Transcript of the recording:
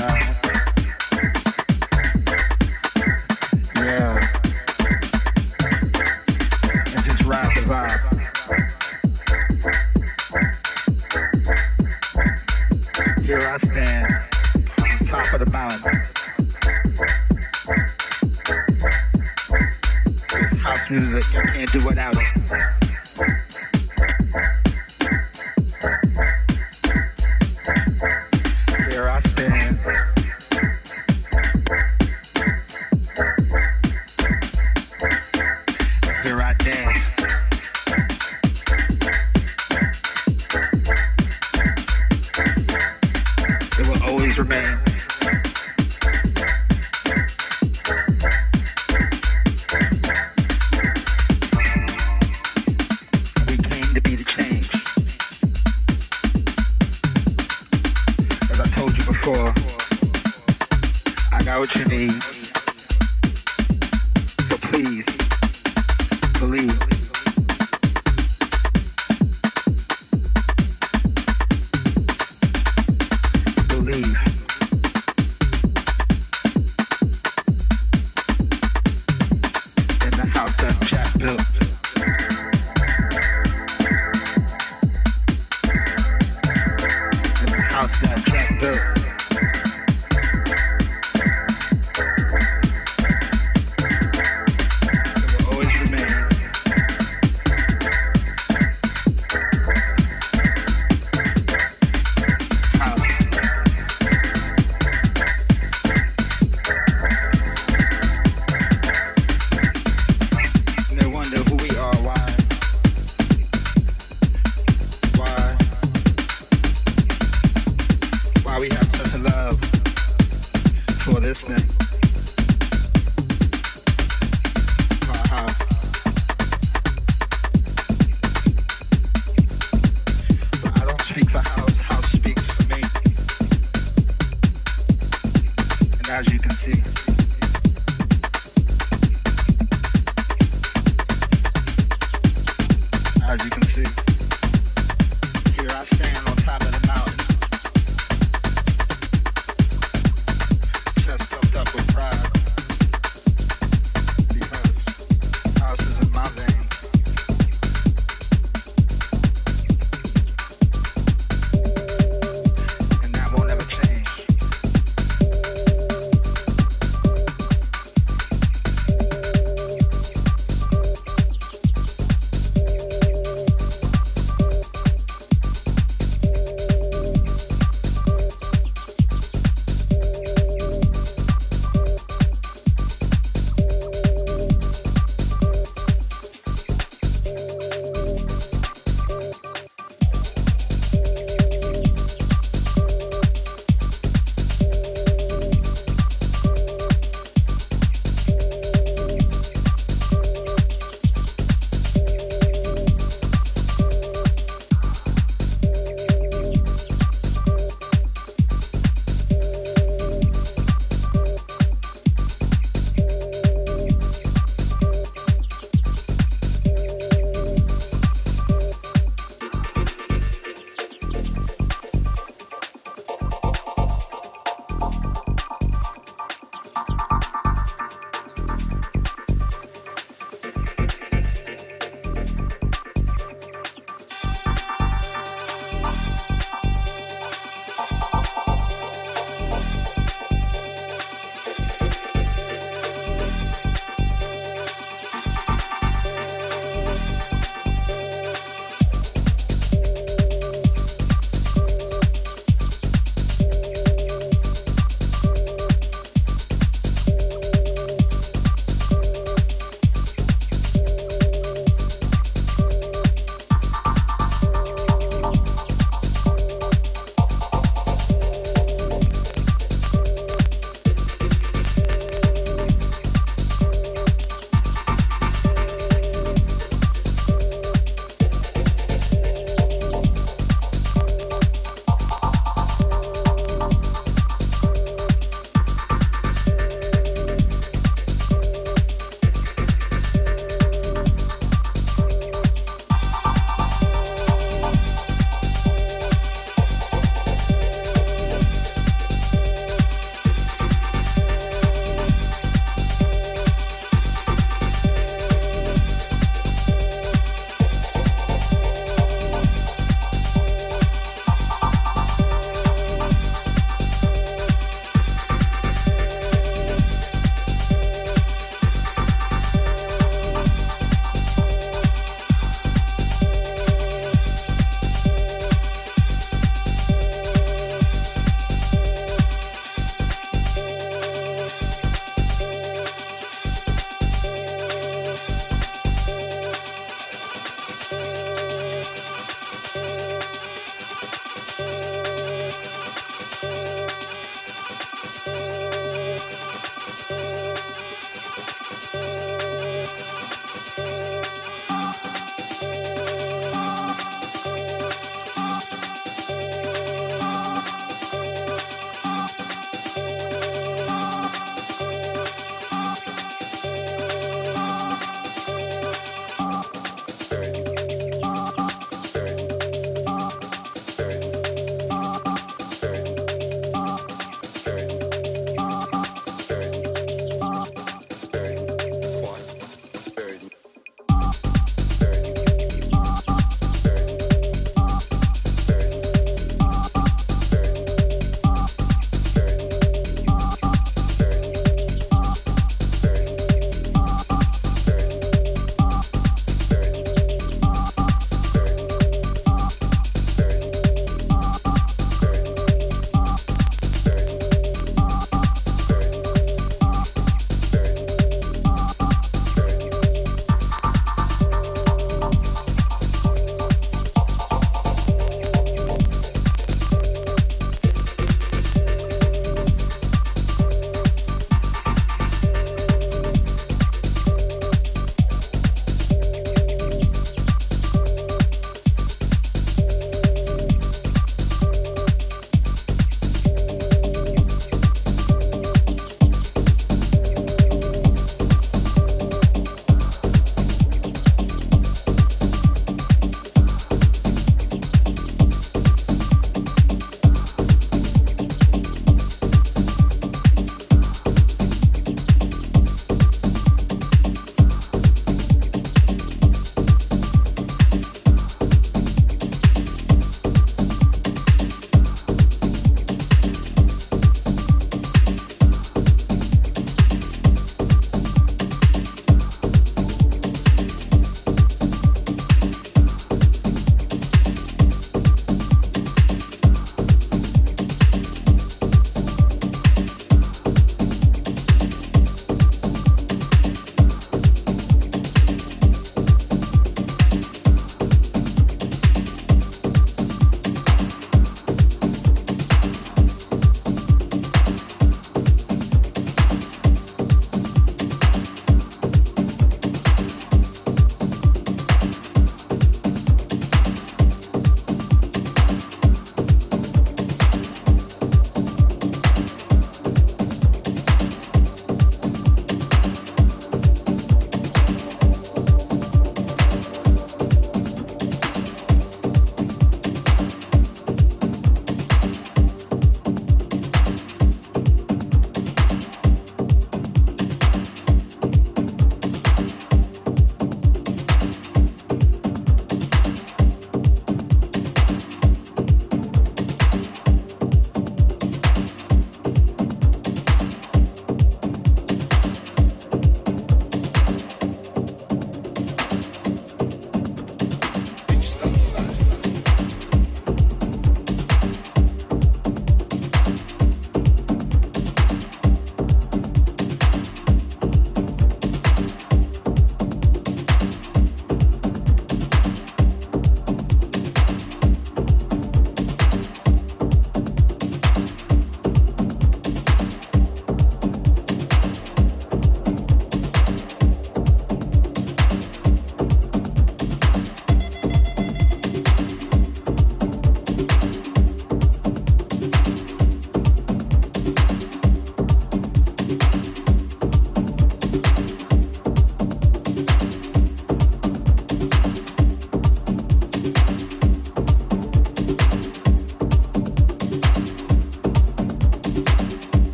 time.